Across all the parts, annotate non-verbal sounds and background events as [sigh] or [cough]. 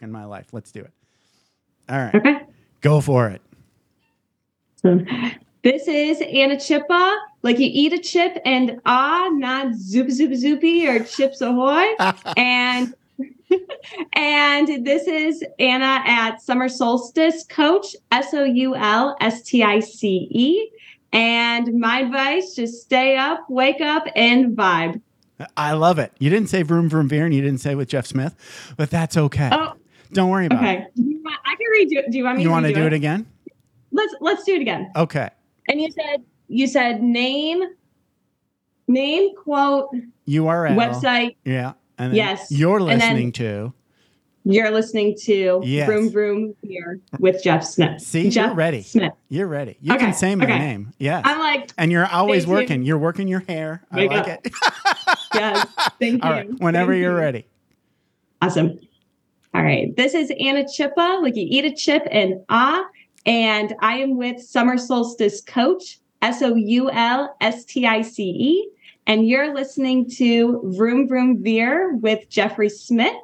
in my life. Let's do it. All right. Okay. Go for it. So this is Anna Chippa. Like you eat a chip and ah, not zoop zoop zoopy or chips ahoy. [laughs] and [laughs] and this is Anna at Summer Soulstice Coach, S O U L S T I C E. And my advice just stay up, wake up, and vibe. I love it. You didn't say vroom vroom veer and you didn't say with Jeff Smith, but that's okay. Oh, Don't worry about it. okay. it. Do you want- I can redo. it. Do you want me You to want to do it again? Let's let's do it again. Okay. And you said you said name, name, quote, URL. website. Yeah. And then Yes. You're listening to. You're listening to Yes. Vroom Vroom Veer with Jeff Smith. See, Jeff you're ready. Smith. You're ready. You Okay, can say my okay. name. Yes. I'm like, and you're always Thank you. working. You're working your hair. I like up. it. [laughs] yes, thank All you. right. Whenever Thank you're you. ready. Awesome. All right. This is Anna Chippa, like you eat a chip and ah. And I am with Summer Soulstice Coach, S O U L S T I C E. And you're listening to Vroom Vroom Veer with Jeffrey Smith.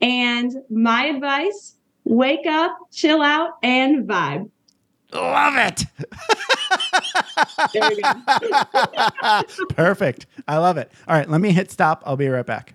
And my advice wake up, chill out, and vibe. Love it. There we go. [laughs] [laughs] [laughs] Perfect. I love it. All right. Let me hit stop. I'll be right back.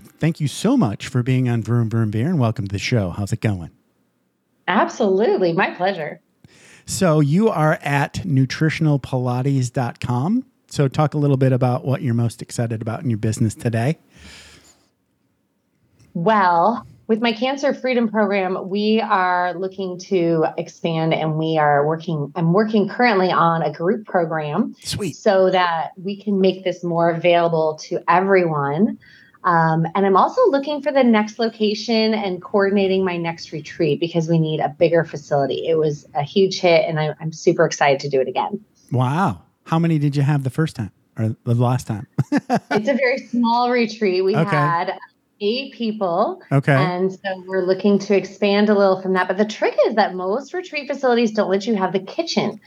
thank you so much for being on Vroom Vroom Veer and welcome to the show. How's it going? Absolutely. My pleasure. So you are at nutritionalpilates.com. So talk a little bit about what you're most excited about in your business today. Well, with my cancer freedom program, we are looking to expand and we are working, I'm working currently on a group program Sweet. so that we can make this more available to everyone. Um, and I'm also looking for the next location and coordinating my next retreat because we need a bigger facility. It was a huge hit and I, I'm super excited to do it again. Wow. How many did you have the first time or the last time? [laughs] it's a very small retreat. We Okay. had eight people. Okay. And so we're looking to expand a little from that. But the trick is that most retreat facilities don't let you have the kitchen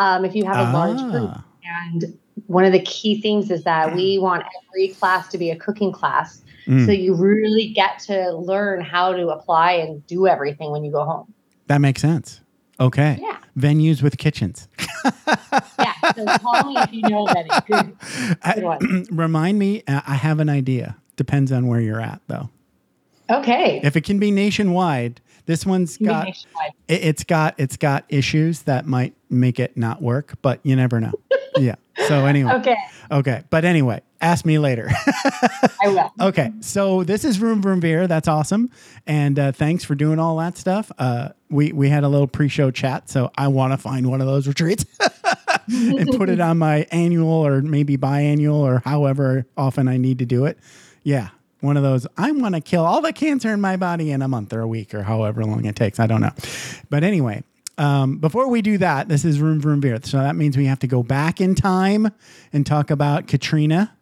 um, if you have a large group. Ah. And one of the key things is that we want every class to be a cooking class. Mm, So you really get to learn how to apply and do everything when you go home. that makes sense. Okay. Yeah. Venues with kitchens. [laughs] Yeah. So call me if you know of any. [laughs] Good, good one. [clears throat] Remind me, uh, I have an idea. Depends on where you're at, though. Okay. If it can be nationwide, this one's got it, it's got it's got issues that might make it not work, but you never know. [laughs] yeah. So anyway, Okay. okay. But anyway, ask me later. [laughs] I will. okay. So this is Vroom Vroom Veer. That's awesome, and uh, thanks for doing all that stuff. Uh, we we had a little pre-show chat, so I want to find one of those retreats [laughs] and put it [laughs] on my annual or maybe biannual or however often I need to do it. Yeah. One of those, I want to kill all the cancer in my body in a month or a week or however long it takes. I don't know. But anyway, um, before we do that, this is Room for Room Beer. So that means we have to go back in time and talk about Katrina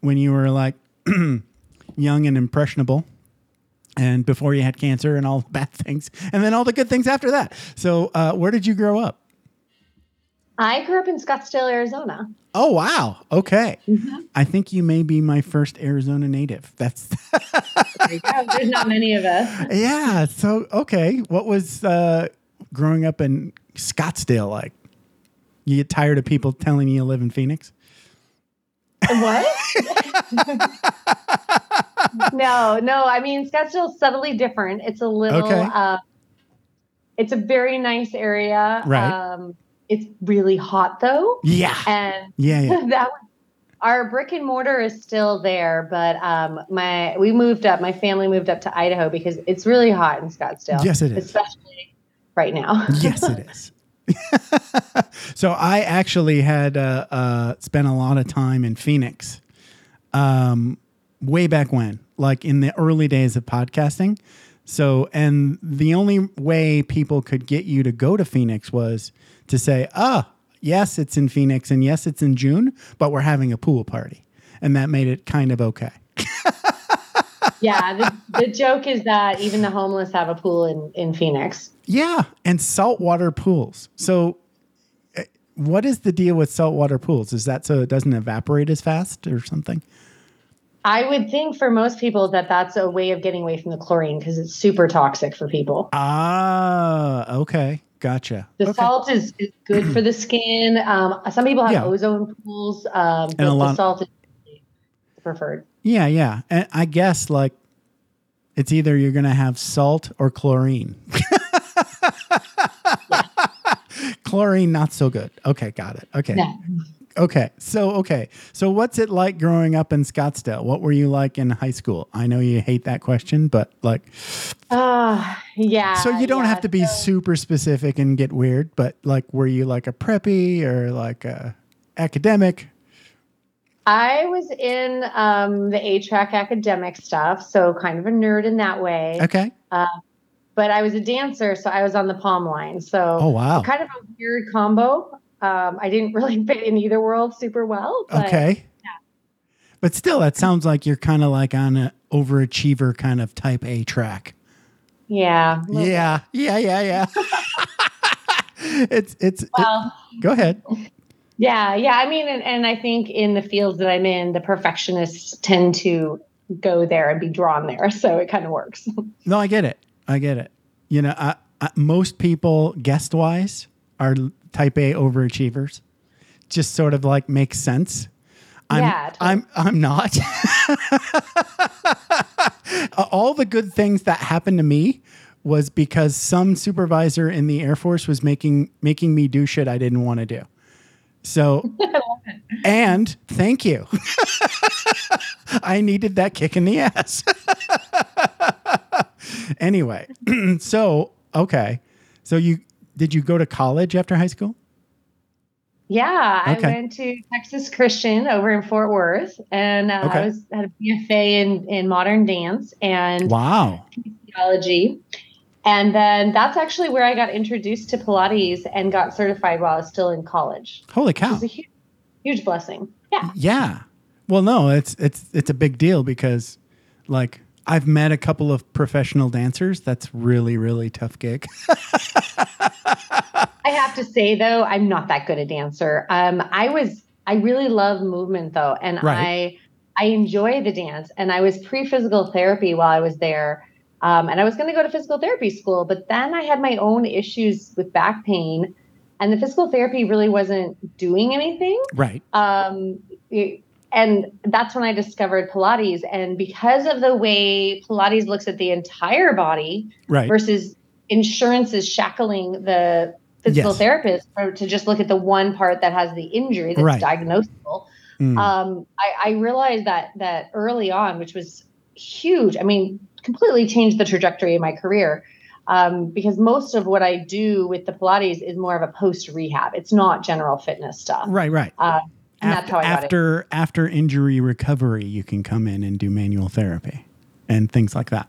when you were like [clears throat] young and impressionable and before you had cancer and all the [laughs] bad things and then all the good things after that. So uh, where did you grow up? I grew up in Scottsdale, Arizona. Oh wow. Okay. Mm-hmm. I think you may be my first Arizona native. That's [laughs] There. There's not many of us. yeah. So okay. What was uh, growing up in Scottsdale like? You get tired of people telling you you live in Phoenix? What? [laughs] no, no. I mean, Scottsdale's subtly different. It's a little. Okay. Uh, it's a very nice area. Right. Um, it's really hot though, Yeah. and Yeah. Yeah. [laughs] that was, our brick and mortar is still there. But um, my we moved up. My family moved up to Idaho because it's really hot in Scottsdale. Yes, it is. especially right now. [laughs] yes, it is. [laughs] So I actually had uh, uh, spent a lot of time in Phoenix, um, way back when, like in the early days of podcasting. So, and the only way people could get you to go to Phoenix was to say, "Ah, yes, it's in Phoenix, and yes, it's in June, but we're having a pool party," and that made it kind of okay. [laughs] yeah, the, the joke is that even the homeless have a pool in, in Phoenix. Yeah, and saltwater pools. So, eh, what is the deal with saltwater pools? Is that so it doesn't evaporate as fast or something? I would think for most people that that's a way of getting away from the chlorine because it's super toxic for people. Ah, okay, gotcha. The okay. salt is, is good for the skin. Um, some people have Yeah. ozone pools, um, but the salt is preferred. Yeah, yeah, and I guess like it's either you're gonna have salt or chlorine. [laughs] chlorine not so good. Okay, got it. Okay. Okay. So okay. So what's it like growing up in Scottsdale? What were you like in high school? I know you hate that question, but like Ah, yeah. so you don't yeah. have to be So super specific and get weird, but like were you like a preppy or like a academic? I was in um, the A track academic stuff, so kind of a nerd in that way. Okay. But I was a dancer, so I was on the pom line. So Oh wow. kind of a weird combo. Um, I didn't [laughs] really fit in either world super well. But Okay. But still, that sounds like you're kind of like on an overachiever kind of type A track. Yeah. little Yeah, yeah, yeah, yeah. [laughs] it's it's. it- Well, go ahead. Yeah, yeah. I mean, and, and I think in the fields that I'm in, the perfectionists tend to go there and be drawn there. So it kind of works. [laughs] No, I get it. I get it. You know, I, I, most people guest wise are type A overachievers. Just sort of like makes sense. I'm, Yeah, totally. I'm I'm not. [laughs] All the good things that happened to me was because some supervisor in the Air Force was making making me do shit I didn't want to do. So, [laughs] and thank you. [laughs] I needed that kick in the ass. [laughs] anyway, [clears throat] so okay, so you did you go to college after high school? Yeah, Okay. I went to Texas Christian over in Fort Worth, and uh, Okay. I was had a BFA in in modern dance and Wow. theology, and then that's actually where I got introduced to Pilates and got certified while I was still in college. Holy It cow. was a huge, huge blessing. Yeah, Yeah. Well, no, it's it's it's a big deal because like I've met a couple of professional dancers. That's really really tough gig. [laughs] I have to say though, I'm not that good a dancer. Um, I was, I really love movement though, and Right. I, I enjoy the dance. And I was pre physical therapy while I was there, um, and I was going to go to physical therapy school, but then I had my own issues with back pain, and the physical therapy really wasn't doing anything. right. Um, it- and that's when I discovered Pilates. And because of the way Pilates looks at the entire body, Right. versus insurance is shackling the physical Yes. therapist for, to just look at the one part that has the injury that's Right. diagnosable. Mm. Um, I, I realized that that early on, which was huge. I mean, completely changed the trajectory of my career. Um, because most of what I do with the Pilates is more of a post rehab. It's not general fitness stuff. right. Right. Uh, and after that's how I got it. after after injury recovery, you can come in and do manual therapy and things like that.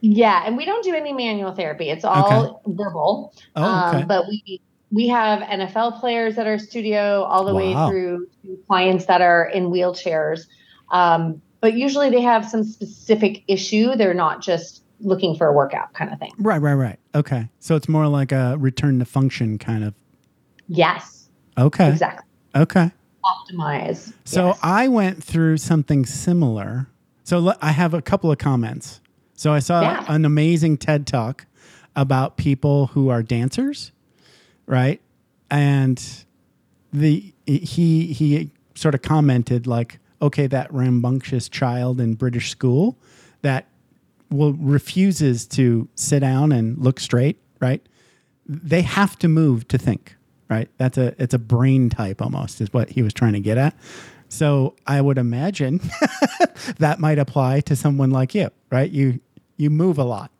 Yeah, and we don't do any manual therapy. It's all verbal. Oh, okay. Um, but we we have NFL players at our studio, all the way through to clients that are in wheelchairs. Um, but usually they have some specific issue. They're not just looking for a workout kind of thing. right. Right. Right. Okay. So it's more like a return to function kind of. Yes, Okay. exactly. Okay. Optimize. So Yes. I went through something similar. So I have a couple of comments. So I saw Yeah. an amazing TED talk about people who are dancers, right? And the he he sort of commented like, okay, that rambunctious child in British school that will refuses to sit down and look straight, right? They have to move to think, right? That's a it's a brain type almost is what he was trying to get at. So I would imagine [laughs] that might apply to someone like you, right? You you move a lot,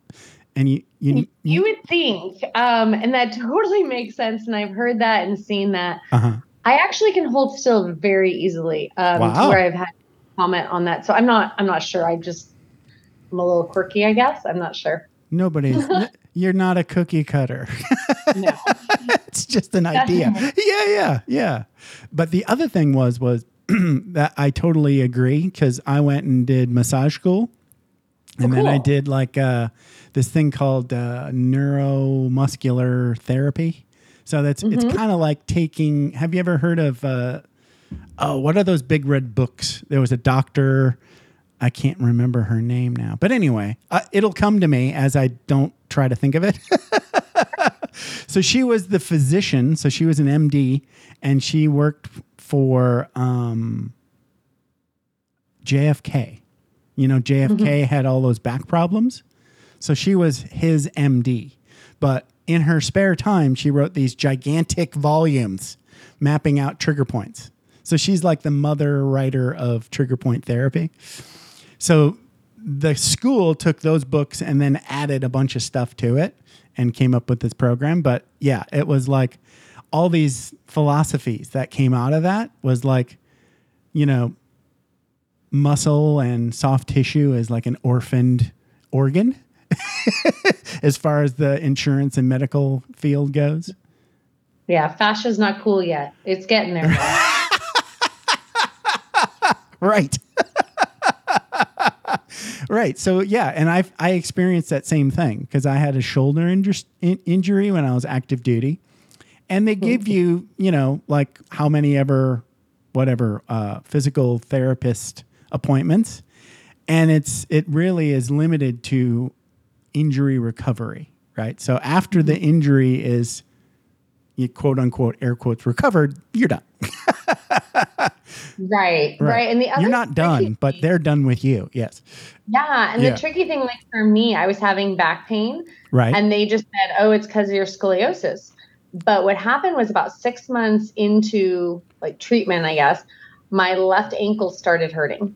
And you you You would think, um, and that totally makes sense. And I've heard that and seen that. uh-huh. I actually can hold still very easily. Um, Wow. where I've had comment on that. So I'm not. I'm not sure. I just. I'm a little quirky, I guess. I'm not sure. Nobody's [laughs] you're not a cookie cutter. No. [laughs] it's just an idea. Yeah, yeah, yeah. But the other thing was was [clears throat] that I totally agree because I went and did massage school, and then I did like uh, this thing called uh, neuromuscular therapy. So that's it's kind of like taking. Have you ever heard of? Uh, oh, what are those big red books? There was a doctor. I can't remember her name now, but anyway, uh, it'll come to me as I don't try to think of it. [laughs] so she was the physician. So she was an MD, and she worked for um, JFK. You know, JFK had all those back problems. So she was his MD. But in her spare time, she wrote these gigantic volumes mapping out trigger points. So she's like the mother writer of trigger point therapy. So the school took those books and then added a bunch of stuff to it and came up with this program. But yeah, it was like all these philosophies that came out of that was like, you know, muscle and soft tissue is like an orphaned organ [laughs] as far as the insurance and medical field goes. Yeah, fascia's not cool yet. It's getting there. [laughs] Right. [laughs] right. So yeah, and I I experienced that same thing because I had a shoulder injur- in- injury when I was active duty, and they give you you know like how many ever whatever uh, physical therapist appointments, and it's it really is limited to injury recovery. Right. So after the injury is you quote unquote air quotes recovered, you're done. right, right, And the other You're not done, tricky but they're done with you. Yes. yeah. And Yeah. the tricky thing, like for me, I was having back pain, Right. and they just said, "Oh, it's because of your scoliosis." But what happened was about six months into like treatment, I guess, my left ankle started hurting.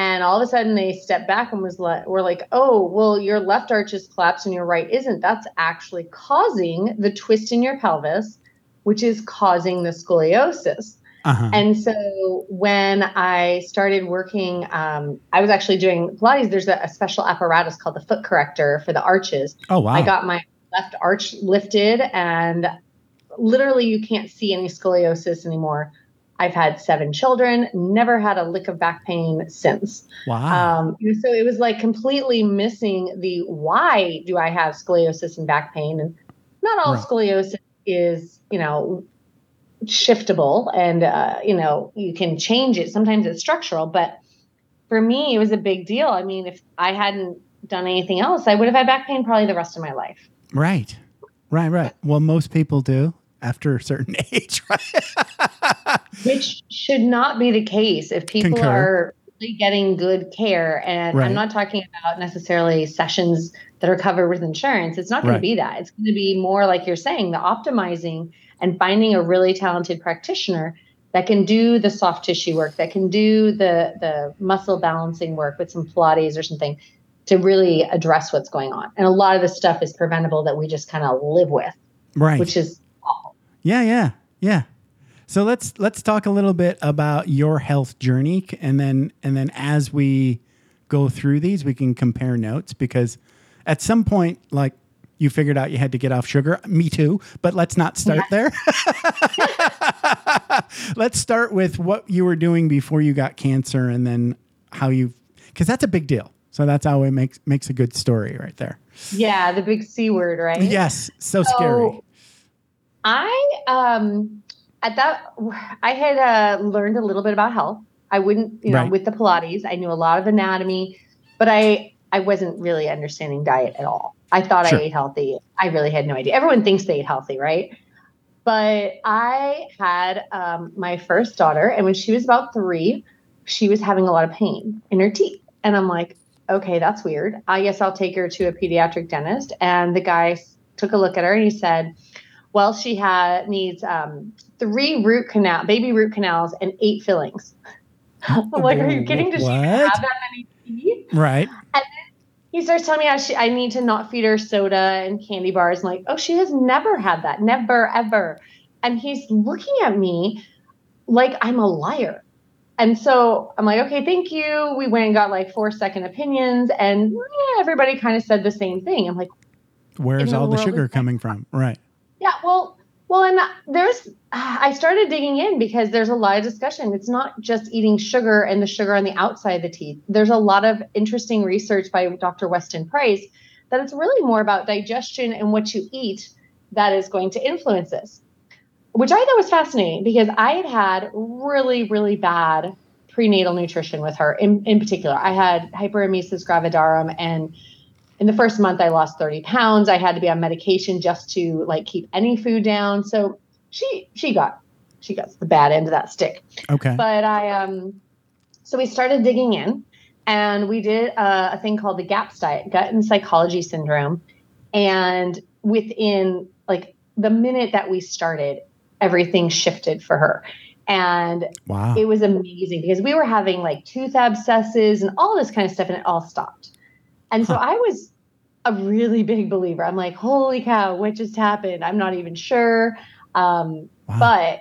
And all of a sudden, they stepped back and was like, "We're like, oh, well, your left arch is collapsed and your right isn't. That's actually causing the twist in your pelvis, which is causing the scoliosis." uh-huh. And so when I started working, um, I was actually doing Pilates. There's a, a special apparatus called the foot corrector for the arches. oh wow. I got my left arch lifted, and literally you can't see any scoliosis anymore. I've had seven children, never had a lick of back pain since. wow. Um, so it was like completely missing the why do I have scoliosis and back pain? And not all Right. scoliosis is, you know, shiftable and, uh, you know, you can change it. Sometimes it's structural, but for me, it was a big deal. I mean, if I hadn't done anything else, I would have had back pain probably the rest of my life. right. Right, right. Well, most people do after a certain [laughs] age, right? which should not be the case if people Concur. are really getting good care and Right. i'm not talking about necessarily sessions that are covered with insurance it's not going Right. to be that it's going to be more like you're saying the optimizing and finding a really talented practitioner that can do the soft tissue work that can do the the muscle balancing work with some pilates or something to really address what's going on and a lot of this stuff is preventable that we just kind of live with right. which is yeah, yeah, yeah. So let's let's talk a little bit about your health journey, and then and then as we go through these, we can compare notes because at some point, like you figured out you had to get off sugar. Me too, but let's not start there. [laughs] let's start with what you were doing before you got cancer, and then how you, because that's a big deal. So that's how it makes makes a good story right there. yeah the big c word right Yes, so scary. I um at that I had uh, learned a little bit about health. I wouldn't, you know, Right. with the Pilates, I knew a lot of anatomy, but I I wasn't really understanding diet at all. I thought Sure. I ate healthy. I really had no idea. Everyone thinks they eat healthy, right? But I had um, my first daughter, and when she was about three, she was having a lot of pain in her teeth, and I'm like, okay, that's weird. I guess I'll take her to a pediatric dentist. And the guy took a look at her and he said, well, she had needs um, three root canal, baby root canals, and eight fillings. [laughs] I'm like, are you kidding? Does she have that many teeth? Right. And he starts telling me how she, I need to not feed her soda and candy bars. I'm like, oh, she has never had that, never ever. And he's looking at me like I'm a liar. And so I'm like, okay, thank you. We went and got like four second opinions, and yeah, everybody kind of said the same thing. I'm like, Where's all the world sugar coming from? Right. Yeah, well, well, and there's, I started digging in because there's a lot of discussion. It's not just eating sugar and the sugar on the outside of the teeth. There's a lot of interesting research by Dr. Weston Price that it's really more about digestion and what you eat that is going to influence this, which I thought was fascinating because I had had really, really bad prenatal nutrition with her. In, in particular, I had hyperemesis gravidarum and in the first month i lost 30 pounds. I had to be on medication just to like keep any food down. So she she got she got the bad end of that stick. Okay. but i um so we started digging in and we did a, a thing called the GAPS diet gut and psychology syndrome. And within like the minute that we started everything shifted for her. And wow. it was amazing because we were having like tooth abscesses and all this kind of stuff and it all stopped and so Huh. i was a really big believer i'm like holy cow what just happened i'm not even sure um, wow. but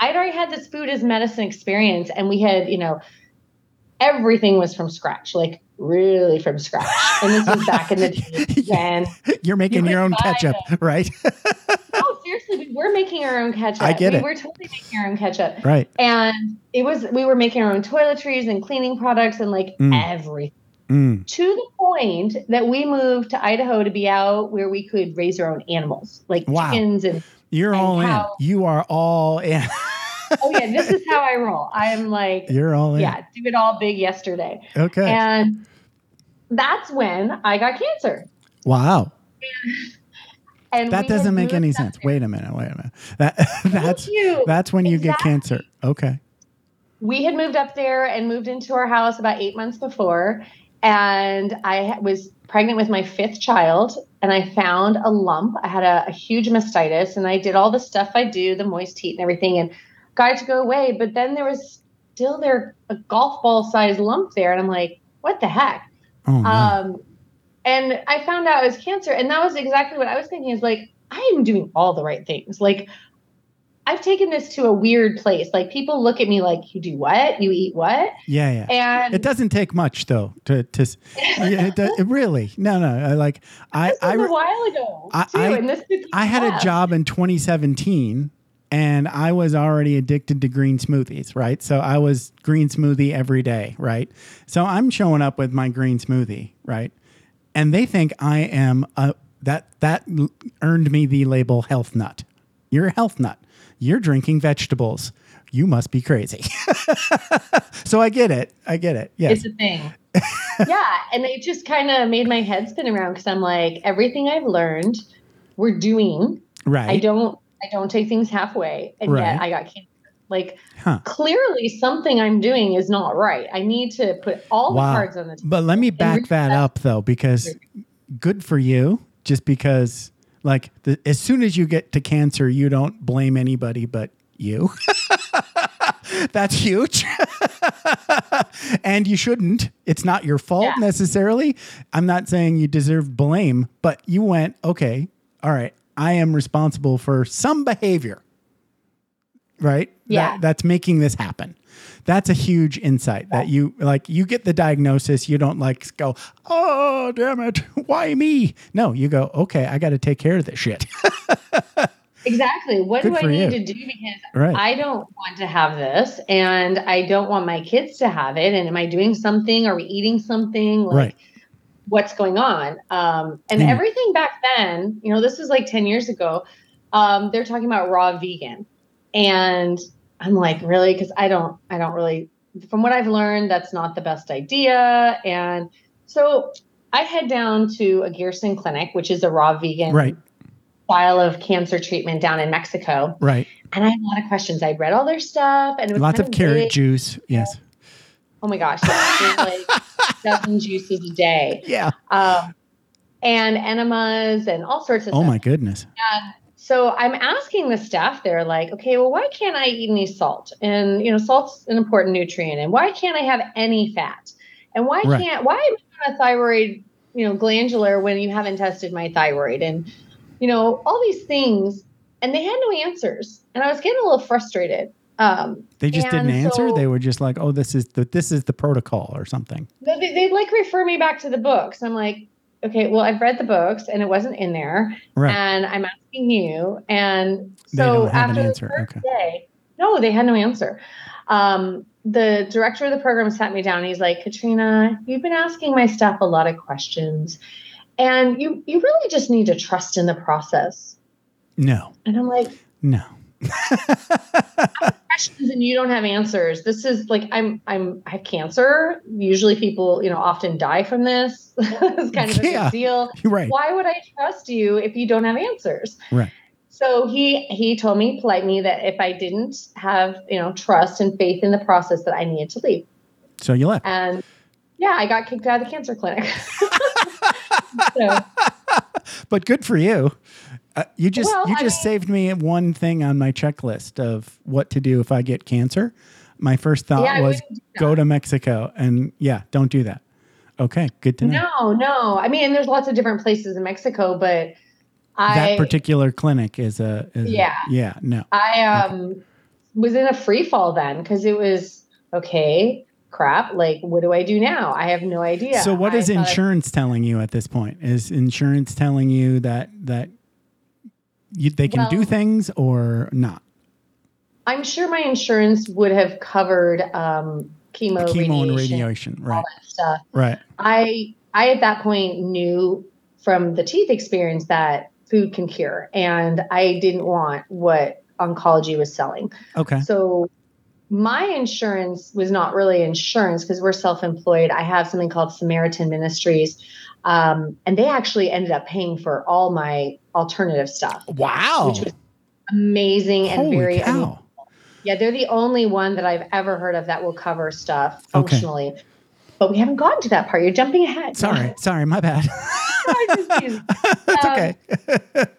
i'd already had this food as medicine experience and we had you know everything was from scratch like really from scratch and this was back in the [laughs] day when You're making you your own ketchup, right? oh seriously we were making our own ketchup I get we it. were totally making our own ketchup right. and it was we were making our own toiletries and cleaning products and like Mm. everything Mm. to the point that we moved to Idaho to be out where we could raise our own animals like Wow. chickens and You're And all how- in. You are all in. [laughs] oh yeah this is how I roll I am like You're all in. yeah do it all big yesterday Okay. and that's when I got cancer wow. and That doesn't make any sense. there. Wait a minute. Wait a minute. That [laughs] that's you. that's when you get cancer. Okay. we had moved up there and moved into our house about eight months before and i was pregnant with my fifth child and i found a lump i had a, a huge mastitis and i did all the stuff i do the moist heat and everything and got it to go away but then there was still there a golf ball sized lump there and i'm like what the heck Oh um, and I found out it was cancer. And that was exactly what I was thinking is like, I am doing all the right things. Like, I've taken this to a weird place. Like, people look at me like, you do what? You eat what? yeah, yeah. And It doesn't take much though to to [laughs] yeah, it, it really. No, no. I like I this was I a while ago, I- too. I- and this I had a job in 2017 and I was already addicted to green smoothies, right? So I was green smoothie every day, right? So I'm showing up with my green smoothie, right? And they think I am a that that earned me the label health nut. You're a health nut. You're drinking vegetables. You must be crazy. [laughs] so I get it. I get it. Yeah. It's a thing. [laughs] yeah. And it just kind of made my head spin around because I'm like, everything I've learned, we're doing. right. I don't I don't take things halfway. And Right. yet I got cancer. Like Huh. clearly something I'm doing is not right. I need to put all Wow. the cards on the table. But let me back that up though, because good for you. Just because, like, the, as soon as you get to cancer, you don't blame anybody but you. [laughs] That's huge. [laughs] and you shouldn't. It's not your fault Yeah. necessarily. I'm not saying you deserve blame, but you went, okay, all right, I am responsible for some behavior. Right? Yeah. That, that's making this happen. That's a huge insight that you like you get the diagnosis, you don't like go, "Oh, damn it. [laughs] Why me?" No, you go, "Okay, I got to take care of this shit." [laughs] Exactly. What Good do I need you. to do? Because Right. I don't want to have this and I don't want my kids to have it. And am I doing something? Are we eating something? Like, Right. What's going on? Um, and Hmm. everything back then, you know, this was like 10 years ago. Um, they're talking about raw vegan. And I'm like, really? Because I don't, I don't really, from what I've learned, that's not the best idea. And so I head down to a Gerson clinic, which is a raw vegan Right. style of cancer treatment down in Mexico. Right. And I had a lot of questions. I'd read all their stuff and it was Lots kind of carrot big. juice. Yes. Oh my gosh, yeah, it was like [laughs] dozen juices a day. Yeah. Um, and enemas and all sorts of Oh stuff. my goodness. So I'm asking the staff there, like, okay, well, why can't I eat any salt? And you know, salt's an important nutrient. And why can't I have any fat? And why Right. can't why am I on a thyroid, you know, glandular when you haven't tested my thyroid? And, you know, all these things. And they had no answers. And I was getting a little frustrated. Um, They just didn't answer. so- They were just like, "Oh, this is the this is the protocol or something." they, they'd like refer me back to the books. I'm like, okay, well, I've read the books and it wasn't in there. Right. And I'm asking you. And so have an after the first Okay. day, no, they had no answer. Um, the director of the program sat me down. He's like, Katrina, you've been asking my staff a lot of questions, and you you really just need to trust in the process. No. And I'm like, No. [laughs] questions and you don't have answers. This is like I'm I'm I have cancer. Usually people, you know, often die from this. [laughs] it's kind of a Yeah. big deal. Right. Why would I trust you if you don't have answers? Right. So he he told me politely that if I didn't have, you know, trust and faith in the process that I needed to leave. So you left. And yeah, I got kicked out of the cancer clinic. [laughs] so [laughs] But good for you. Uh, you just Well, you I just mean- saved me one thing on my checklist of what to do if I get cancer. My first thought Yeah, was go to Mexico and yeah, don't do that. Okay, good to know. no, no. I mean, there's lots of different places in Mexico, but I that particular clinic is a is a- Yeah. yeah no I um was in a free fall then because it was okay, crap. Like, what do I do now? I have no idea. so what is I is I- insurance telling you at this point is insurance telling you that that you, they can do things or not I'm sure my insurance would have covered um, chemo, chemo and radiation, radiation all right that stuff. right I I at that point knew from the teeth experience that food can cure, and I didn't want what oncology was selling. okay So my insurance was not really insurance because we're self-employed. I have something called Samaritan Ministries, um, and they actually ended up paying for all my alternative stuff, wow which was amazing and holy very. Cow yeah, they're the only one that I've ever heard of that will cover stuff Okay. functionally. But we haven't gotten to that part. You're jumping ahead. sorry sorry my bad [laughs] [laughs] It's Um, okay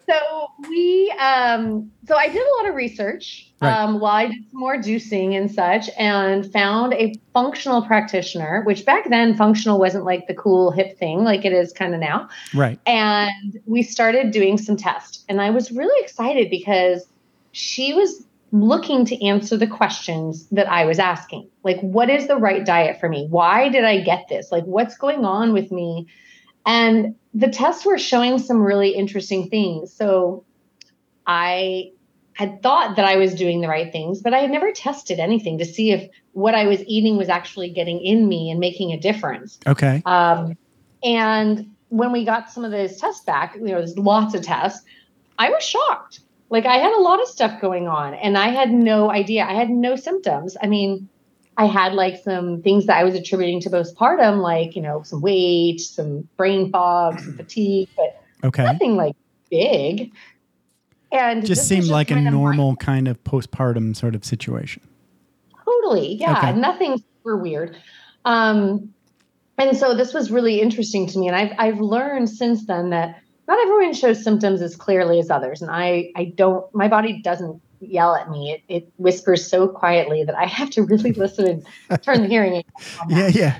so we um so i did a lot of research Right. um while i did some more juicing and such and found a functional practitioner which back then functional wasn't like the cool hip thing like it is kind of now. Right. And we started doing some tests and i was really excited because she was looking to answer the questions that i was asking. Like what is the right diet for me? Why did i get this? Like what's going on with me and the tests were showing some really interesting things so i had thought that i was doing the right things but i had never tested anything to see if what i was eating was actually getting in me and making a difference okay um, and when we got some of those tests back, you know, there's lots of tests, I was shocked. Like I had a lot of stuff going on and I had no idea. I had no symptoms. I mean, I had like some things that I was attributing to postpartum, like, you know, some weight, some brain fog, some fatigue, but okay nothing like big. And just seemed was like a kind of my- normal kind of postpartum sort of situation Totally. Yeah. Okay. Nothing super weird. Um, and so this was really interesting to me. And I've, I've learned since then that not everyone shows symptoms as clearly as others. And I, I don't, my body doesn't yell at me. It, it whispers so quietly that I have to really [laughs] listen and turn the hearing aid on yeah yeah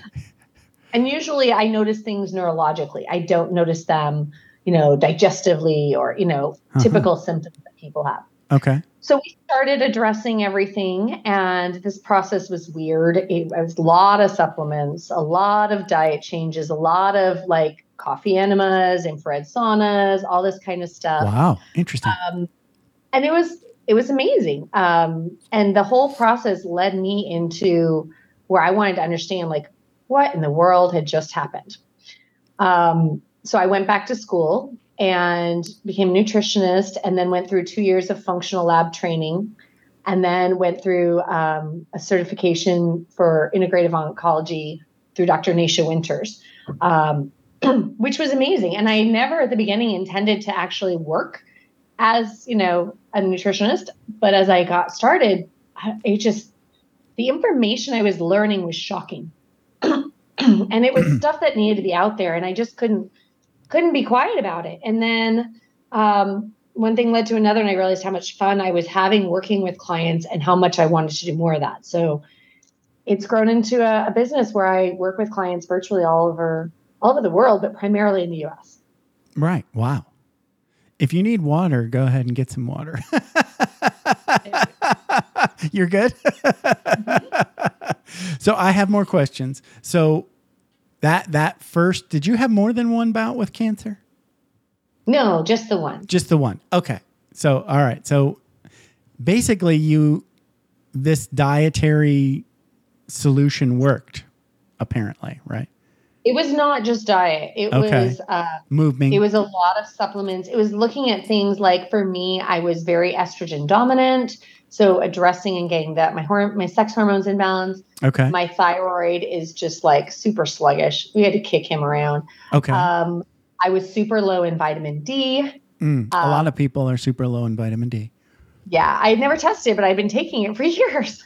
And usually I notice things neurologically. I don't notice them, you know, digestively or, you know, Uh-huh. typical symptoms that people have. okay So we started addressing everything, and this process was weird. It, it was a lot of supplements, a lot of diet changes, a lot of like coffee enemas, infrared saunas, all this kind of stuff. wow interesting Um, and it was it was amazing. Um, and the whole process led me into where I wanted to understand like what in the world had just happened. Um, so I went back to school and became a nutritionist, and then went through two years of functional lab training, and then went through um, a certification for integrative oncology through Dr. Nasha Winters. Um, [clears throat] which was amazing. And I never at the beginning intended to actually work as, you know, a nutritionist. But as I got started, it just, the information I was learning was shocking. [clears throat] and it was stuff that needed to be out there. And I just couldn't, couldn't be quiet about it. And then, um, one thing led to another, and I realized how much fun I was having working with clients and how much I wanted to do more of that. So it's grown into a, a business where I work with clients virtually all over all over the world, but primarily in the US. Right. Wow. If you need water, go ahead and get some water. [laughs] You're good? [laughs] so I have more questions. So that that first, did you have more than one bout with cancer? No, just the one. Just the one. Okay. So all right. So basically you this dietary solution worked apparently, right? It was not just diet. It Okay. was uh Moving. It was a lot of supplements. It was looking at things like for me, I was very estrogen dominant. So addressing and getting that my horm- my sex hormones in balance. okay. My thyroid is just like super sluggish. We had to kick him around. okay. Um, I was super low in vitamin D. Mm, a um, lot of people are super low in vitamin D. Yeah, I had never tested, but I've been taking it for [laughs] years.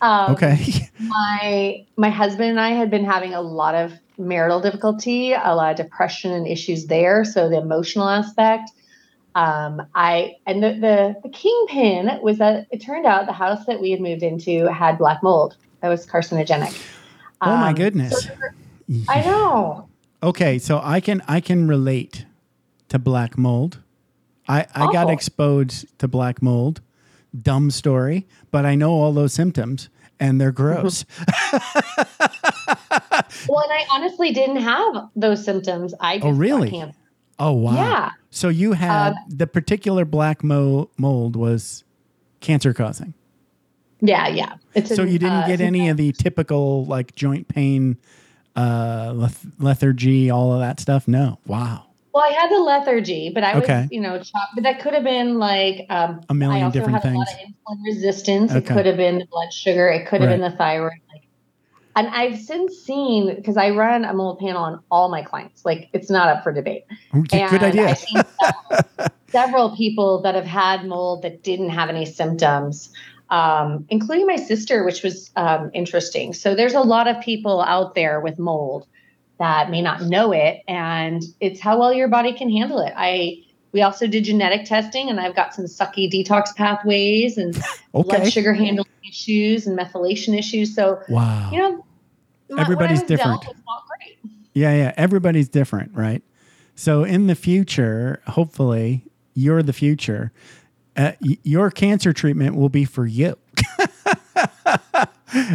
Um, Okay. [laughs] my my husband and I had been having a lot of marital difficulty, a lot of depression and issues there. So the emotional aspect. Um, I and the, the the kingpin was that it turned out the house that we had moved into had black mold that was carcinogenic. oh my Um, goodness. so I [laughs] know. Okay, so I can I can relate to black mold. I I got Oh. exposed to black mold. Dumb story, but I know all those symptoms and they're gross. [laughs] Well, and I honestly didn't have those symptoms. I just Oh, really? cancer. oh wow. Yeah. So you had Um, the particular black mo- mold was cancer causing. Yeah, yeah. It's So an, you didn't uh, get any of the typical like joint pain, uh, leth- lethargy, all of that stuff. No. Wow. Well, I had the lethargy, but I was, Okay. you know, chopped, but that could have been like um, A million I also different had a lot things. insulin resistance. It could have been the blood sugar. It could have been the thyroid. And I've since seen because I run a mold panel on all my clients. Like, it's not up for debate. Good And idea. I've seen several, [laughs] several people that have had mold that didn't have any symptoms, um, including my sister, which was um, interesting. So there's a lot of people out there with mold that may not know it, and it's how well your body can handle it. I we also did genetic testing, and I've got some sucky detox pathways and Okay. blood sugar handling issues and methylation issues. So Wow. you know, my- Everybody's different. was not great. Yeah, yeah. Everybody's different, right? So in the future, hopefully, you're the future. Uh, y- your cancer treatment will be for you. [laughs]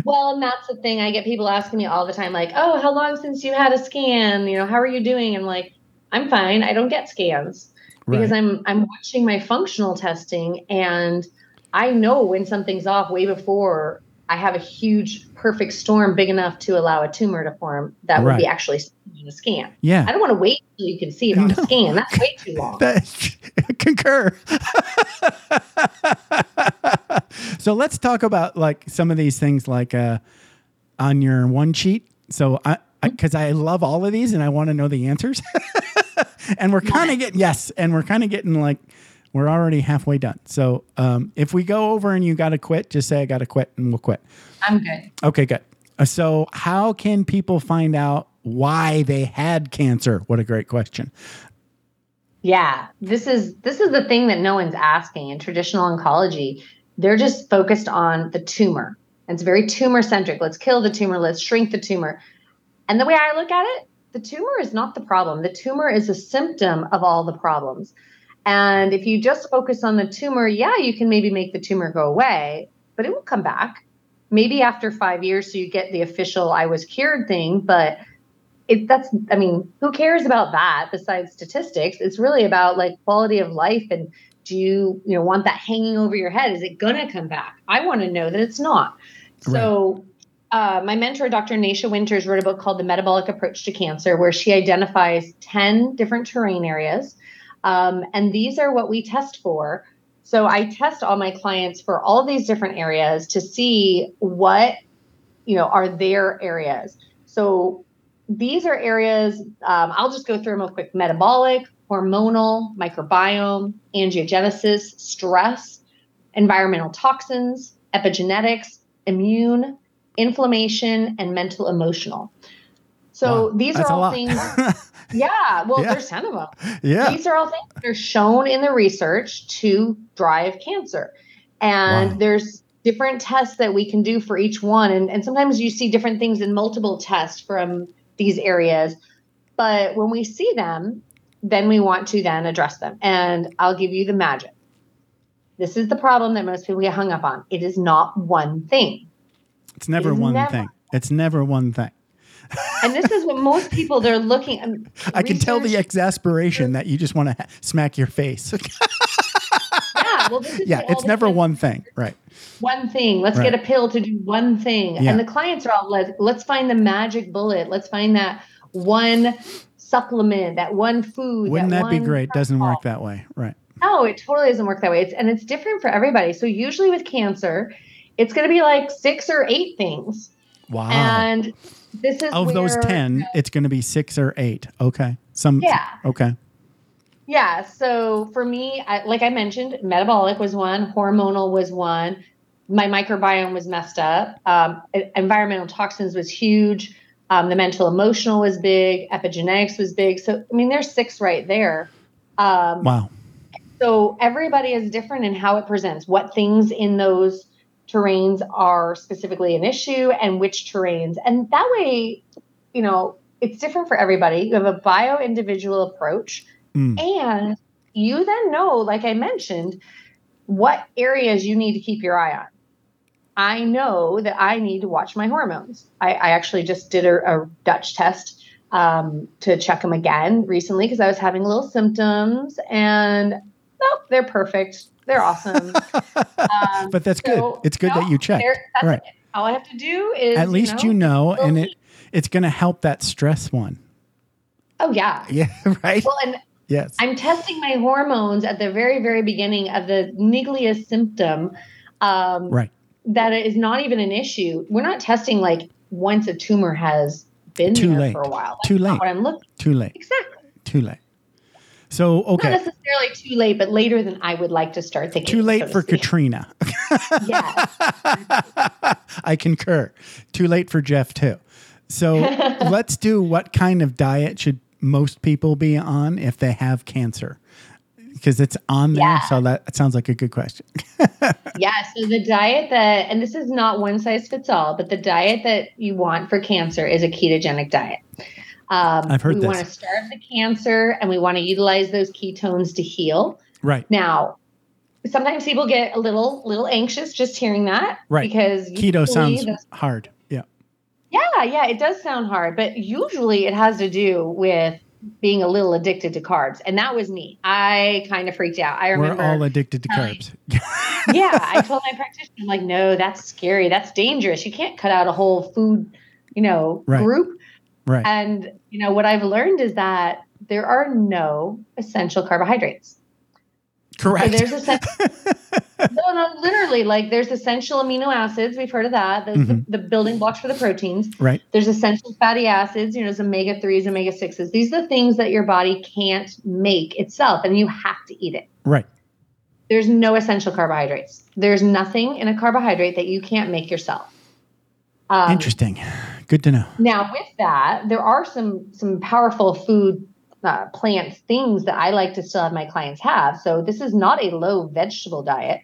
Well, and that's the thing. I get people asking me all the time, like, "Oh, how long since you had a scan? You know, how are you doing?" I'm like, "I'm fine. I don't get scans because Right. I'm I'm watching my functional testing, and I know when something's off way before I have a huge perfect storm big enough to allow a tumor to form that would be actually in a scan. Yeah. I don't want to wait until you can see it on No. a scan. That's way too [laughs] long. That, [laughs] concur. [laughs] so let's talk about like some of these things like uh, on your one sheet. So I because I, love all of these and I want to know the answers. [laughs] and we're kind of getting yes, and we're kind of getting like we're already halfway done. So um, if we go over and you got to quit, just say I got to quit and we'll quit. I'm good. Okay, good. Uh, So how can people find out why they had cancer? What a great question. Yeah, this is this is the thing that no one's asking in traditional oncology. They're just focused on the tumor. It's very tumor centric. Let's kill the tumor, let's shrink the tumor. And the way I look at it, the tumor is not the problem. The tumor is a symptom of all the problems. And if you just focus on the tumor, yeah, you can maybe make the tumor go away, but it will come back. Maybe after 5 years so you get the official I was cured thing, but it that's i mean who cares about that besides statistics it's really about like quality of life and do you you know want that hanging over your head is it gonna come back i want to know that it's not so uh, my mentor dr nasha winters wrote a book called the metabolic approach to cancer where she identifies 10 different terrain areas. Um, and these are what we test for. So i test all my clients for all these different areas to see what you know are their areas. So these are areas um, i'll just go through them real quick. Metabolic hormonal microbiome angiogenesis stress environmental toxins epigenetics immune inflammation and mental emotional so Wow, these are all things [laughs] yeah well Yeah. there's 10 of them yeah. these are all things that are shown in the research to drive cancer. And Wow. there's different tests that we can do for each one. And, and sometimes you see different things in multiple tests from these areas. But when we see them, then we want to then address them. And I'll give you the magic. This is the problem that most people get hung up on. It is not one thing. It's never It's one never- thing. It's never one thing. And this is what most people they're looking um, I can tell the exasperation that you just want to ha- smack your face. [laughs] yeah, well, this is yeah, it's never one thing. Right. one thing. Let's Right. get a pill to do one thing. Yeah. And the clients are all let, let's find the magic bullet. Let's find that one supplement, that one food. Wouldn't that, be one great? Doesn't work that way. Right. No, it totally doesn't work that way. It's and it's different for everybody. So usually with cancer, it's going to be like six or eight things. Wow. And this is of those where- 10, it's going to be six or eight. Okay. Some. Yeah. Okay. Yeah. So for me, I, like I mentioned, metabolic was one, hormonal was one. My microbiome was messed up. Um, environmental toxins was huge. Um, the mental emotional was big. Epigenetics was big. So I mean, there's six right there. Um, Wow. So everybody is different in how it presents. What things in those terrains are specifically an issue, and which terrains, and that way, you know, it's different for everybody. You have a bio individual approach. Mm. And you then know, like I mentioned, what areas you need to keep your eye on. I know that I need to watch my hormones. I, I actually just did a, a Dutch test um, to check them again recently because I was having little symptoms and nope, they're perfect. They're awesome. [laughs] Um, But that's good. It's good that you checked. Right. it. All I have to do is At least you know, little and it it's going to help that stress one. Oh yeah. [laughs] Yeah. Right. Well, and yes. I'm testing my hormones at the very, very beginning of the niggliest symptom. Um, right. That is not even an issue. We're not testing like once a tumor has been Too there late. for a while. That's Too late. What I'm looking Too late. exactly. Too late. So okay, Not necessarily too late, but later than I would like to start thinking. Too late so for speak. Katrina. Yeah. [laughs] I concur. Too late for Jeff too. So [laughs] let's do what kind of diet should most people be on if they have cancer? Because it's on there. Yeah. So that, that sounds like a good question. [laughs] Yeah, so the diet that, and this is not one size fits all, but the diet that you want for cancer is a ketogenic diet. Um, I've heard we want to starve the cancer and we want to utilize those ketones to heal. right. Now, sometimes people get a little little anxious just hearing that, Right. Because Keto sounds the- hard. Yeah. yeah, yeah, it does sound hard, but usually it has to do with being a little addicted to carbs, and that was me. I kind of freaked out. I remember We're all addicted to carbs. [laughs] yeah, I told my practitioner, I'm like, no, that's scary. That's dangerous. You can't cut out a whole food, you know, Right. group. Right. And, you know, what I've learned is that there are no essential carbohydrates. So Correct. there's essential, [laughs] no, no, literally, like there's essential amino acids. We've heard of that. Those Mhm. the, the building blocks for the proteins. right. There's essential fatty acids, you know, there's omega 3s, omega 6s. These are the things that your body can't make itself, and you have to eat it. Right. There's no essential carbohydrates. There's nothing in a carbohydrate that you can't make yourself. Um, Interesting. Good to know. Now, with that, there are some some powerful food uh, plant things that I like to still have my clients have. So this is not a low vegetable diet.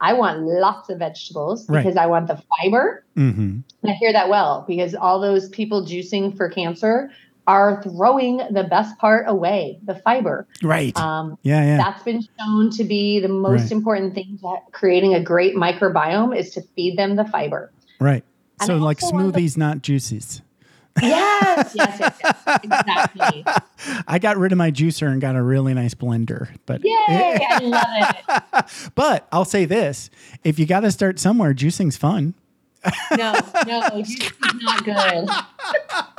I want lots of vegetables Right. because I want the fiber. hmm I hear that well because all those people juicing for cancer are throwing the best part away, the fiber. Right. Um, yeah. Yeah. that's been shown to be the most Right. important thing to creating a great microbiome is to feed them the fiber. right. So like want the- smoothies, not juices. Yes, yes, yes, yes. exactly. [laughs] I got rid of my juicer and got a really nice blender. But Yay, I love it. [laughs] but I'll say this: if you got to start somewhere, juicing's fun. No, no, juicing's not good.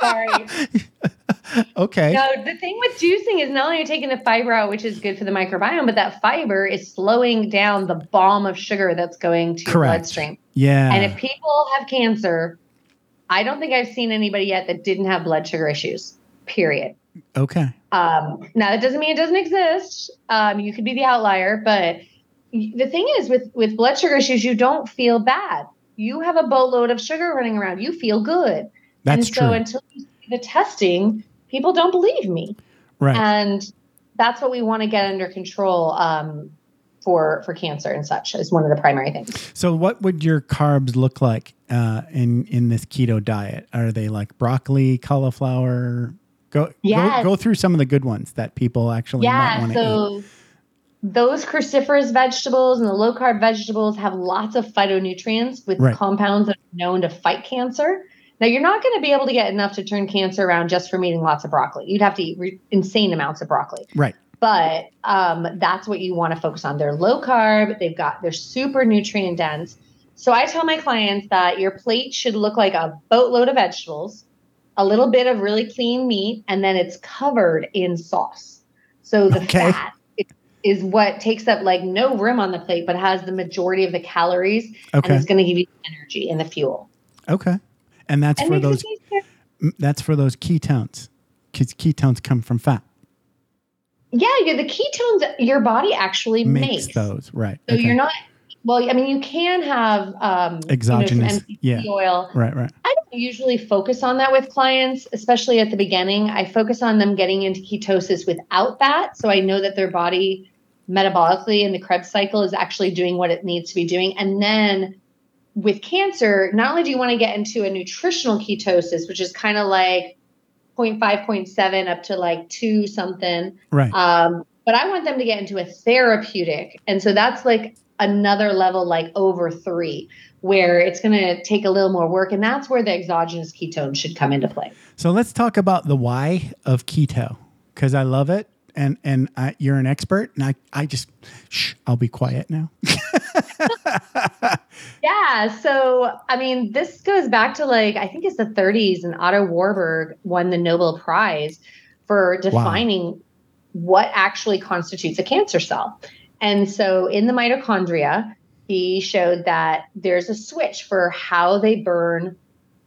[laughs] Sorry. [laughs] Okay. No, the thing with juicing is not only you're taking the fiber out, which is good for the microbiome, but that fiber is slowing down the bomb of sugar that's going to your bloodstream. Yeah. And if people have cancer, I don't think I've seen anybody yet that didn't have blood sugar issues. Period. okay. Um, now that doesn't mean it doesn't exist. Um, you could be the outlier, but the thing is with with blood sugar issues, you don't feel bad. You have a boatload of sugar running around. You feel good. That's and true. until you see the testing, people don't believe me. right. And that's what we want to get under control um, for for cancer and such is one of the primary things. so, what would your carbs look like uh, in in this keto diet? Are they like broccoli, cauliflower, Go, Yes. go go through some of the good ones that people actually Yeah, want to eat. so those cruciferous vegetables and the low carb vegetables have lots of phytonutrients with Right. compounds that are known to fight cancer. Now, you're not going to be able to get enough to turn cancer around just from eating lots of broccoli. You'd have to eat re- insane amounts of broccoli. Right. But um, that's what you want to focus on. They're low carb, they've got, they're super nutrient dense. So I tell my clients that your plate should look like a boatload of vegetables, a little bit of really clean meat, and then it's covered in sauce. So the Okay. fat is, what takes up like no room on the plate, but has the majority of the calories Okay. and it's going to give you energy and the fuel. Okay. And that's And for those that's for those ketones. Because ketones come from fat. Yeah, the ketones your body actually Makes makes. those. Right. So okay. you're not. Well, I mean, you can have um, Exogenous, you know, MCT yeah. oil. Right, right. I don't usually focus on that with clients, especially at the beginning. I focus on them getting into ketosis without that, so I know that their body metabolically in the Krebs cycle is actually doing what it needs to be doing, and then with cancer, not only do you want to get into a nutritional ketosis, which is kind of like 0.5, 0.7 up to like two something. Right. Um, but I want them to get into a therapeutic. And so that's like another level, like over three, where it's going to take a little more work. And that's where the exogenous ketone should come into play. So let's talk about the why of keto because I love it, and and I, you're an expert, and I I just shh, I'll be quiet now. [laughs] Yeah. So, I mean, this goes back to like, I think it's the 30s, and Otto Warburg won the Nobel Prize for defining what actually constitutes a cancer cell. And so, in the mitochondria, he showed that there's a switch for how they burn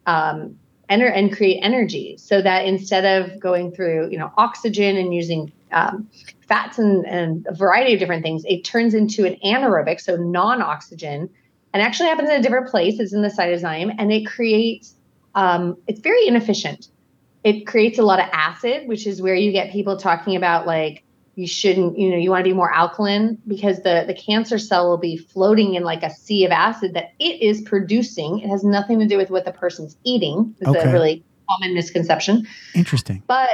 um, ener- and create energy so that instead of going through, you know, oxygen and using um, fats and, and a variety of different things, it turns into an anaerobic, so non-oxygen, and actually happens in a different place. It's in the cytosine, and it creates. Um, it's very inefficient. It creates a lot of acid, which is where you get people talking about like you shouldn't, you know, you want to be more alkaline because the the cancer cell will be floating in like a sea of acid that it is producing. It has nothing to do with what the person's eating. Is Okay. a really common misconception Interesting. but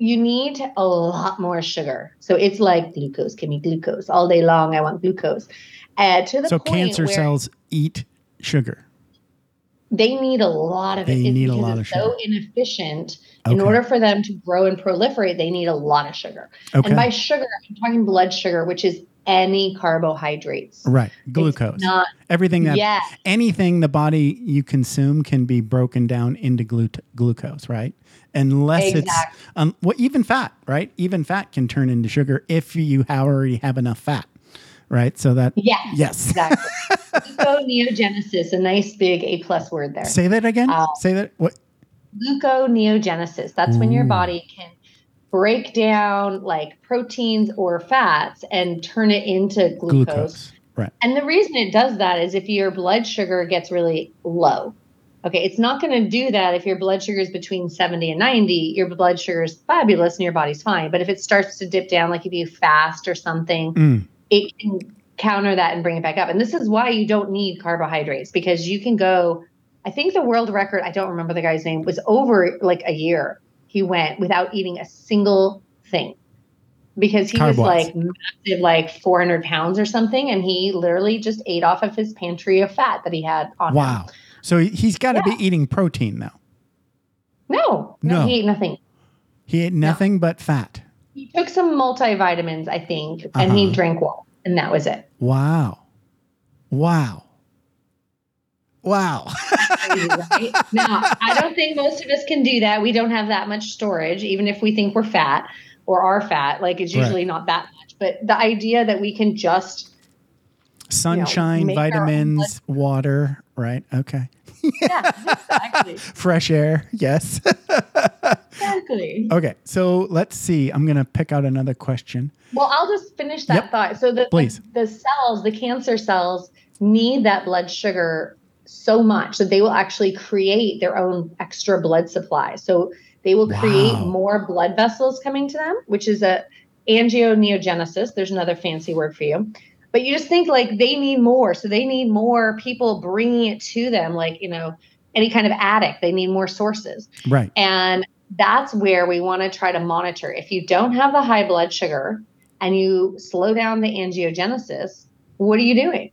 you need a lot more sugar. So it's like glucose, give me glucose all day long. I want glucose. Uh, to the So cancer cells eat sugar. they need a lot of it. They need a lot of sugar. so inefficient. In order for them to grow and proliferate, they need a lot of sugar. Okay. And by sugar, I'm talking blood sugar, which is any carbohydrates. right. It's Glucose. Not Everything that yeah. anything the body you consume can be broken down into glucose, right? Unless it's Exactly. um, well, even fat, right? Even fat can turn into sugar if you already have enough fat, right? So that Yes. Yes. Exactly. [laughs] Gluconeogenesis, a nice big A plus word there. say that again. Uh, say that. What? gluconeogenesis. That's when your body can break down like proteins or fats and turn it into glucose. Glucose. Right. And the reason it does that is if your blood sugar gets really low. Okay, it's not going to do that if your blood sugar is between 70 and 90. Your blood sugar is fabulous and your body's fine. But if it starts to dip down, like if you fast or something, Mm. it can counter that and bring it back up. And this is why you don't need carbohydrates because you can go. I think the world record, I don't remember the guy's name, was over like a year. He went without eating a single thing because he was like massive, like 400 pounds or something. And he literally just ate off of his pantry of fat that he had on him. So he- he's got to be eating protein though. No, no, No. he ate nothing. He ate nothing but fat. He took some multivitamins, I think, and he Uh-huh. drank water, and that was it. Wow. Wow. Wow. right? [laughs] now, I don't think most of us can do that. We don't have that much storage, even if we think we're fat or are fat. Like it's Right. usually not that much. But the idea that we can just Sunshine, our own vitamins, water, right? Okay. yeah, exactly, [laughs] Fresh air. Yes. exactly. okay. So let's see. I'm going to pick out another question. Well, I'll just finish that Yep. thought. So the, Please. the cells, the cancer cells, need that blood sugar so much that they will actually create their own extra blood supply. So they will create Wow. more blood vessels coming to them, which is a angioneogenesis. There's another fancy word for you. But you just think like they need more. So they need more people bringing it to them, like, you know, any kind of addict. They need more sources. Right. And that's where we want to try to monitor. If you don't have the high blood sugar and you slow down the angiogenesis, what are you doing?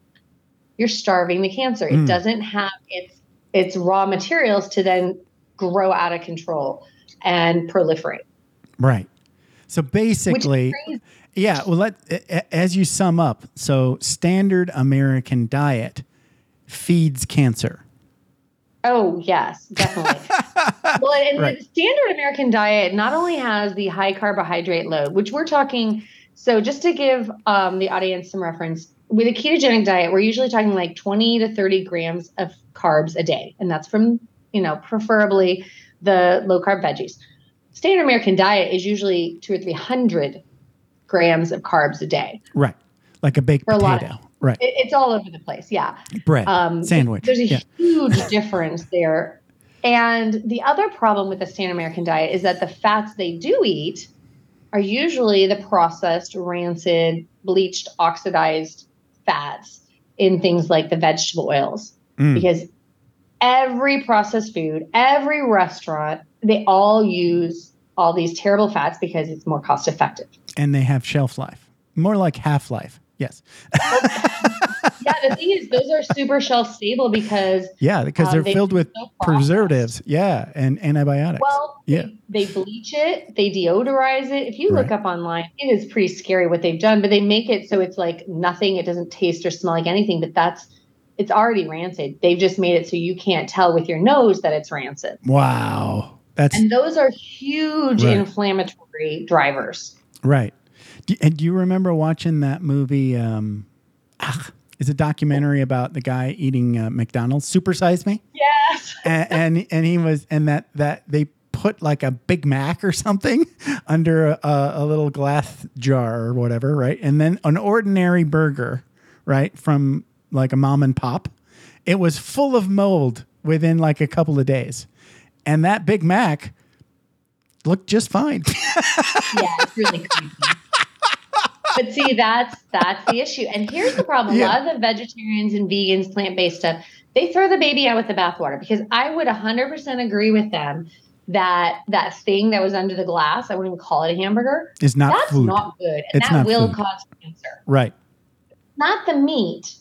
You're starving the cancer. Mm. It doesn't have its its raw materials to then grow out of control and proliferate. Right. So basically. Yeah. Well, let as you sum up. So standard American diet feeds cancer. Oh, yes, definitely. [laughs] well, and Right. the standard American diet not only has the high carbohydrate load, which we're talking, so just to give um, the audience some reference, with a ketogenic diet, we're usually talking like 20 to 30 grams of carbs a day. And that's from, you know, preferably the low carb veggies. Standard American diet is usually two or 300 grams of carbs a day. Right. Like a baked For a lot of- potato. right. It, it's all over the place. Yeah. Bread. Um, Sandwich. There's a Yeah. huge [laughs] difference there. And the other problem with the standard American diet is that the fats they do eat are usually the processed, rancid, bleached, oxidized fats in things like the vegetable oils. Mm. Because every processed food, every restaurant, they all use all these terrible fats because it's more cost effective. And they have shelf life. More like half life. Yes. [laughs] yeah, the thing is, those are super shelf stable because Yeah, because Um, they're they- filled with so preservatives. Yeah, and antibiotics. Well, Yeah. they, they bleach it, they deodorize it. If you look Right. up online, it is pretty scary what they've done, but they make it so it's like nothing, it doesn't taste or smell like anything, but that's it's already rancid. They've just made it so you can't tell with your nose that it's rancid. wow. That's And those are huge Right. inflammatory drivers. Right. Do, and do you remember watching that movie? Um, ah, it's a documentary about the guy eating uh, McDonald's. Supersize Me. Yes. [laughs] and, and and he was and that that they put like a Big Mac or something [laughs] under a, a little glass jar or whatever, right? And then an ordinary burger, right, from like a mom and pop, it was full of mold within like a couple of days, and that Big Mac looked just fine. [laughs] yeah, it's really creepy. But see, that's that's the issue. And here's the problem: Yeah. a lot of the vegetarians and vegans, plant-based stuff, they throw the baby out with the bathwater because I would 100% agree with them that that thing that was under the glass, I wouldn't even call it a hamburger. It's not that's food, not good, and It's that will food. cause cancer. right? Not the meat.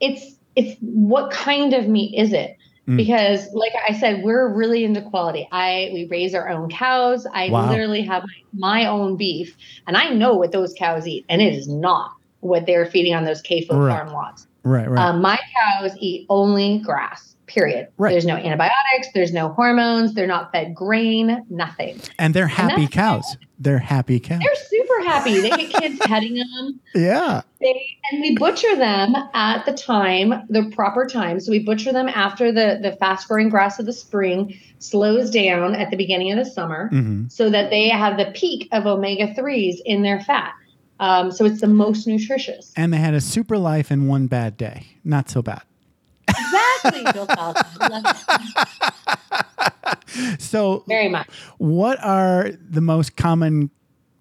It's it's what kind of meat is it? Mm. Because, like I said, we're really into quality. I we raise our own cows. I Wow. literally have my, my own beef, and I know what those cows eat, and it is not what they're feeding on those CAFO Right. farm lots. Right, right. Um, my cows eat only grass. Period. Right. There's no antibiotics. There's no hormones. They're not fed grain. Nothing. and they're happy that's- cows. They're happy cows. They're super happy. They get kids [laughs] petting them. Yeah. They, and we butcher them at the time, the proper time. So we butcher them after the the fast growing grass of the spring slows down at the beginning of the summer, hmm so that they have the peak of omega threes in their fat. Um, so it's the most nutritious. And they had a super life and one bad day. Not so bad. Exactly, Bill Salzman. [laughs] So Very much. What are the most common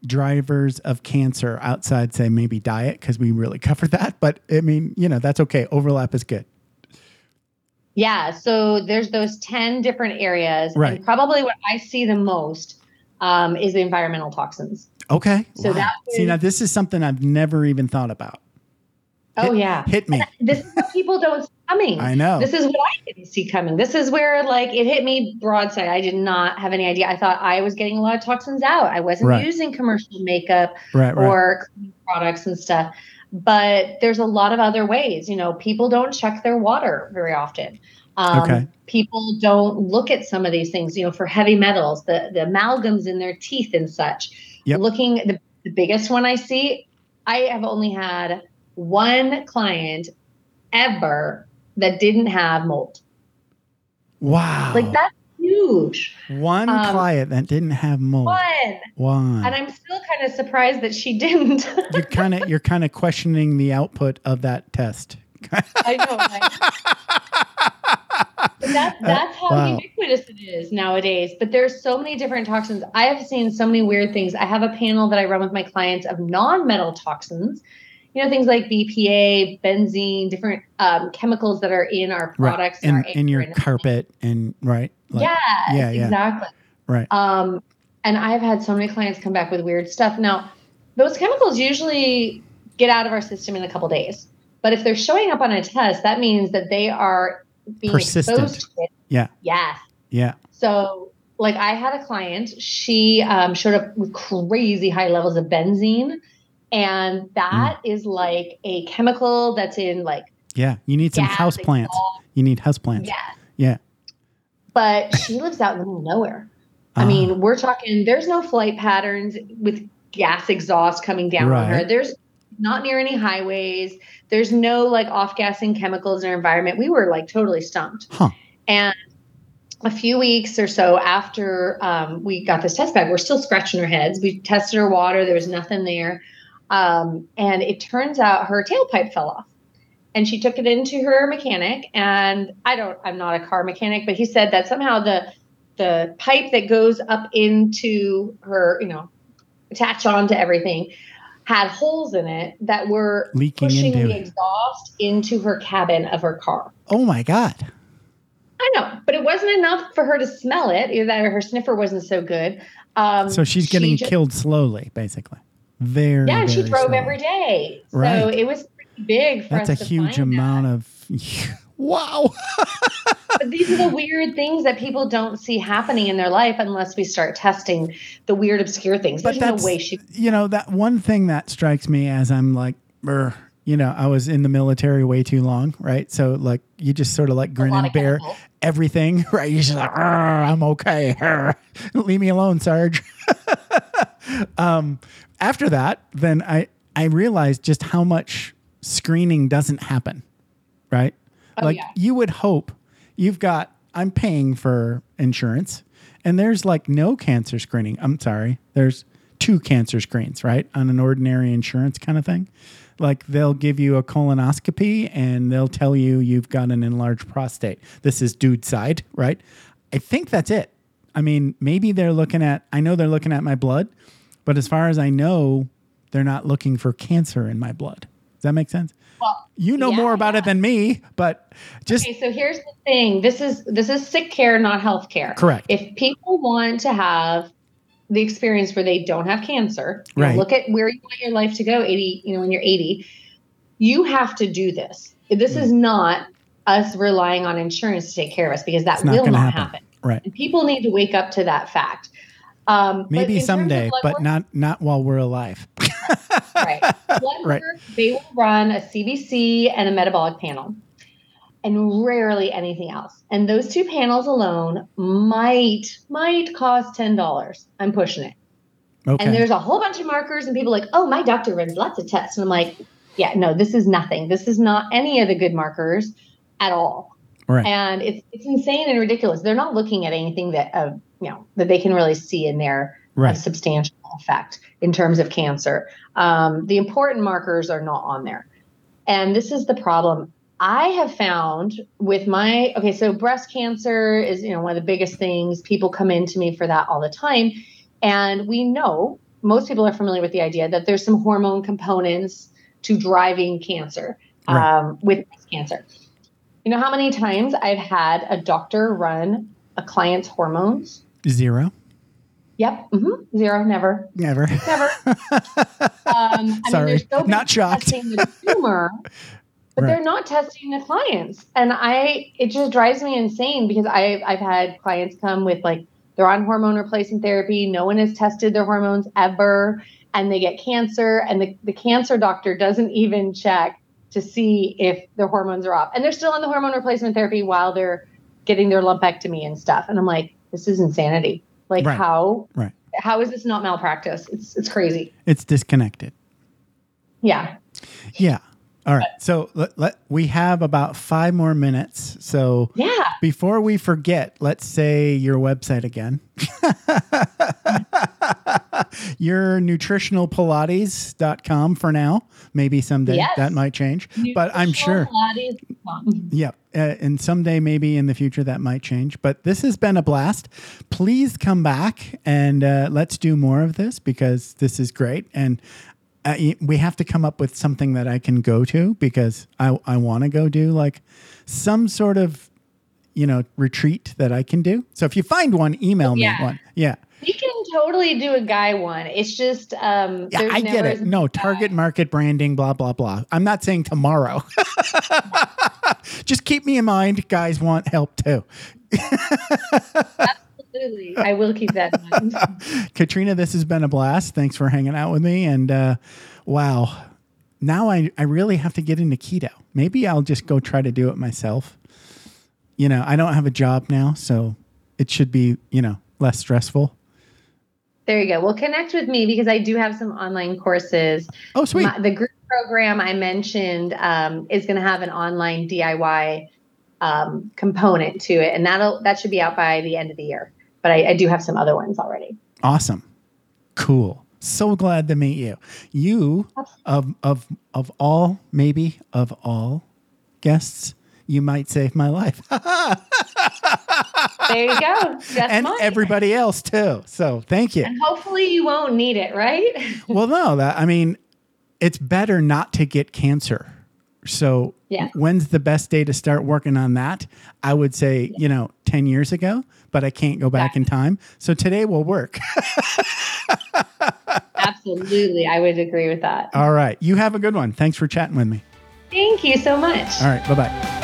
drivers of cancer outside, say, maybe diet? Because we really covered that. But I mean, you know, that's okay. Overlap is good. Yeah. So there's those 10 different areas. Right. And probably what I see the most um, is the environmental toxins. Okay. So that See, now this is something I've never even thought about. Oh, Hit- yeah. Hit me. This is what people don't see coming. I know. This is what I didn't see coming. This is where like it hit me broadside. I did not have any idea. I thought I was getting a lot of toxins out. I wasn't Right. using commercial makeup right, right. or cleaning products and stuff. But there's a lot of other ways. You know, people don't check their water very often. Um, Okay. People don't look at some of these things. You know, for heavy metals, the the amalgams in their teeth and such. Yep. Looking the, the biggest one I see, I have only had one client ever that didn't have mold. wow. Like that's huge. One um, client that didn't have mold. One. One. And I'm still kind of surprised that she didn't. [laughs] you're kind of you're kind of questioning the output of that test. I know. Right? [laughs] That's that's how wow. ubiquitous it is nowadays. But there's so many different toxins. I have seen so many weird things. I have a panel that I run with my clients of non-metal toxins. You know, things like BPA, benzene, different um, chemicals that are in our products and our in your and- carpet and right. Like, yeah, yeah, yeah. exactly. Right. Um, and I've had so many clients come back with weird stuff. Now, those chemicals usually get out of our system in a couple days. But if they're showing up on a test, that means that they are being Persistent. exposed to it. Yeah. Yes. Yeah. So, like, I had a client, she um, showed up with crazy high levels of benzene. And that is like a chemical that's in like Yeah. You need some house plants. You need house plants. Yeah. Yeah. But she lives out in the middle of nowhere. I Ah, mean, we're talking, there's no flight patterns with gas exhaust coming down on her. There's not near any highways. There's no like off gassing chemicals in our environment. We were like totally stumped. Huh. And a few weeks or so after um, we got this test back, we're still scratching our heads. We tested her water, there was nothing there. Um, and it turns out her tailpipe fell off. And she took it into her mechanic. And I don't, I'm not a car mechanic, but he said that somehow the the pipe that goes up into her, you know, attach onto everything, had holes in it that were Leaking pushing into the exhaust into her cabin of her car. Oh my God. I know, but it wasn't enough for her to smell it. Either that or her sniffer wasn't so good. Um, So she's she getting killed slowly, basically. Very. Yeah, and she drove slowly. every day. So Right. it was pretty big for That's a huge amount that. of. [laughs] Wow. But these are the weird things that people don't see happening in their life unless we start testing the weird, obscure things. But There's no way she. you know that one thing that strikes me as I'm like, "Brr," you know, I was in the military way too long, right? So like you just sort of like grin and bear chemicals. everything, [laughs] right? You're just like, "Arr, I'm okay. Arr. [laughs] Leave me alone, Sarge. Um, after that, then I I realized just how much screening doesn't happen, right? like Oh, yeah. you would hope you've got I'm paying for insurance and there's like no cancer screening. I'm sorry. There's two cancer screens, right? On an ordinary insurance kind of thing. Like they'll give you a colonoscopy and they'll tell you you've got an enlarged prostate. This is dude side, right? I think that's it. I mean, maybe they're looking at I know they're looking at my blood, but as far as I know, they're not looking for cancer in my blood. Does that make sense? Well, You know yeah, more about it than me, but just Okay, so here's the thing. This is this is sick care, not health care. Correct. If people want to have the experience where they don't have cancer, Right. look at where you want your life to go, 80, you know, when you're 80, you have to do this. This Mm. is not us relying on insurance to take care of us because that not will not happen. happen. right. And people need to wake up to that fact. Um, Maybe someday, but work- not not while we're alive. right. [laughs] Blood Right. work, they will run a CBC and a metabolic panel, and rarely anything else. And those two panels alone might might cost ten dollars. I'm pushing it. Okay. And there's a whole bunch of markers, and people are like, oh, my doctor runs lots of tests, and I'm like, yeah, no, this is nothing. This is not any of the good markers at all. Right. And it's it's insane and ridiculous. They're not looking at anything that uh, you know that they can really see in there Right. a substantial effect in terms of cancer. Um, the important markers are not on there. And this is the problem. I have found with my okay, so breast cancer is you know one of the biggest things. People come into me for that all the time, and we know most people are familiar with the idea that there's some hormone components to driving cancer Right. um, with breast cancer. You know how many times I've had a doctor run a client's hormones? Zero. Yep. hmm Zero. Never. Never. Never. [laughs] Um, I Sorry. mean, they're so Not shocked. Testing the tumor, but Right. they're not testing the clients, and I it just drives me insane because I I've had clients come with like they're on hormone replacement therapy. No one has tested their hormones ever, and they get cancer, and the the cancer doctor doesn't even check to see if their hormones are off, and they're still on the hormone replacement therapy while they're getting their lumpectomy and stuff. And I'm like, this is insanity. Like Right. how Right. how is this not malpractice? It's it's crazy. It's disconnected. Yeah. Yeah. All right. So let, let we have about five more minutes. So Yeah. before we forget, let's say your website again. [laughs] [laughs] your nutritionalpilates.com for now. Maybe someday Yes. that might change. But I'm sure. Yeah. Uh, and someday, maybe in the future, that might change. But this has been a blast. Please come back and uh, let's do more of this because this is great. And uh, we have to come up with something that I can go to because I, I want to go do like some sort of, you know, retreat that I can do. So if you find one, email me Yeah. one. Yeah. We can totally do a guy one. It's just um Yeah, I get it. No, target market branding, blah, blah, blah. I'm not saying tomorrow. [laughs] Just keep me in mind. Guys want help too. Absolutely. I will keep that in mind. [laughs] Katrina, this has been a blast. Thanks for hanging out with me. And uh, wow, now I, I really have to get into keto. Maybe I'll just go try to do it myself. You know, I don't have a job now, so it should be, you know, less stressful. There you go. Well, connect with me because I do have some online courses. Oh, sweet. My, the group program I mentioned um, is going to have an online DIY um, component to it, and that'll that should be out by the end of the year. But I, I do have some other ones already. Awesome. Cool. So glad to meet you. You of of of all, maybe of all guests, you might save my life. [laughs] There you go. Just and mine. everybody else too. So thank you. And hopefully you won't need it, right? [laughs] well, no, that I mean, it's better not to get cancer. So, Yeah. when's the best day to start working on that? I would say, you know, 10 years ago, but I can't go back in time. So, today will work. [laughs] Absolutely. I would agree with that. All right. You have a good one. Thanks for chatting with me. Thank you so much. All right. Bye bye.